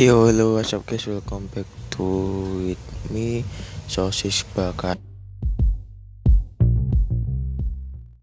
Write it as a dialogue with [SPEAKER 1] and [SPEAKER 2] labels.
[SPEAKER 1] Yo, hello, what's up guys? Welcome back to with me, Sosis Bakar.